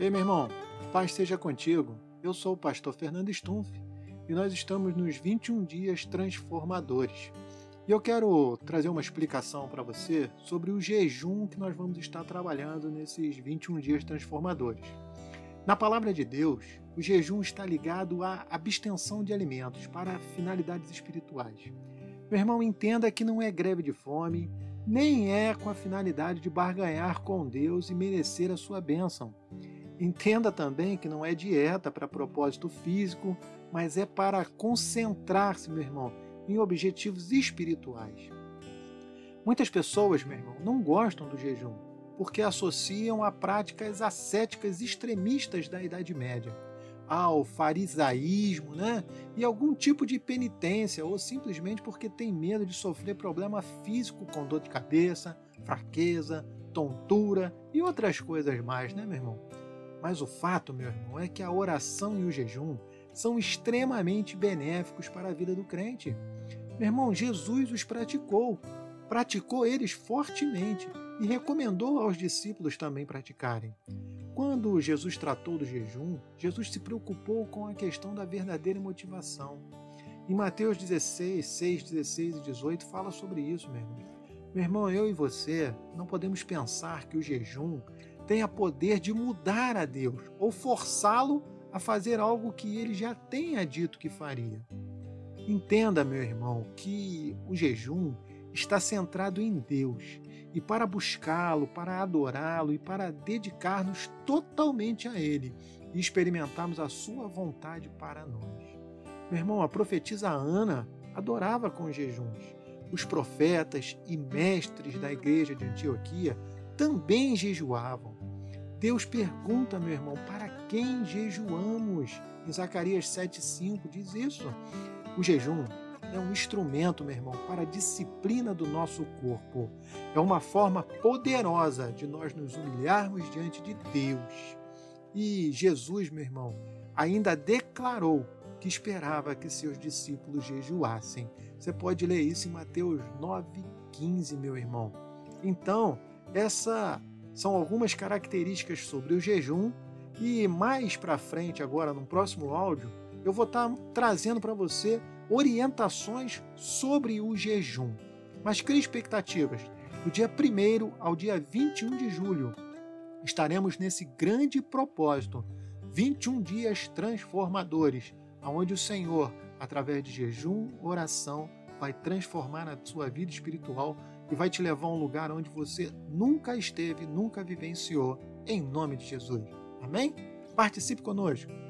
Ei, meu irmão, paz seja contigo. Eu sou o pastor Fernando Stumpf e nós estamos nos 21 dias transformadores. E eu quero trazer uma explicação para você sobre o jejum que nós vamos estar trabalhando nesses 21 dias transformadores. Na palavra de Deus, o jejum está ligado à abstenção de alimentos para finalidades espirituais. Meu irmão, entenda que não é greve de fome, nem é com a finalidade de barganhar com Deus e merecer a sua bênção. Entenda também que não é dieta para propósito físico, mas é para concentrar-se, meu irmão, em objetivos espirituais. Muitas pessoas, meu irmão, não gostam do jejum porque associam a práticas ascéticas extremistas da Idade Média, ao farisaísmo, né? E algum tipo de penitência, ou simplesmente porque tem medo de sofrer problema físico com dor de cabeça, fraqueza, tontura e outras coisas mais, né, meu irmão? Mas o fato, meu irmão, é que a oração e o jejum são extremamente benéficos para a vida do crente. Meu irmão, Jesus os praticou, praticou eles fortemente e recomendou aos discípulos também praticarem. Quando Jesus tratou do jejum, Jesus se preocupou com a questão da verdadeira motivação. Em Mateus 16, 6, 16 e 18 fala sobre isso, meu irmão. Meu irmão, eu e você não podemos pensar que o jejum tenha poder de mudar a Deus ou forçá-lo a fazer algo que ele já tenha dito que faria. Entenda, meu irmão, que o jejum está centrado em Deus e para buscá-lo, para adorá-lo e para dedicar-nos totalmente a Ele e experimentarmos a Sua vontade para nós. Meu irmão, a profetisa Ana adorava com jejuns. Os profetas e mestres da igreja de Antioquia também jejuavam. Deus pergunta, meu irmão, para quem jejuamos? Em Zacarias 7,5 diz isso. O jejum é um instrumento, meu irmão, para a disciplina do nosso corpo. É uma forma poderosa de nós nos humilharmos diante de Deus. E Jesus, meu irmão, ainda declarou que esperava que seus discípulos jejuassem. Você pode ler isso em Mateus 9,15, meu irmão. Então, essa são algumas características sobre o jejum e mais para frente agora no próximo áudio eu vou estar tá trazendo para você orientações sobre o jejum. Mas crie expectativas. Do dia 1 ao dia 21 de julho estaremos nesse grande propósito, 21 dias transformadores, aonde o Senhor, através de jejum, oração, vai transformar a sua vida espiritual e vai te levar a um lugar onde você nunca esteve, nunca vivenciou, em nome de Jesus. Amém? Participe conosco!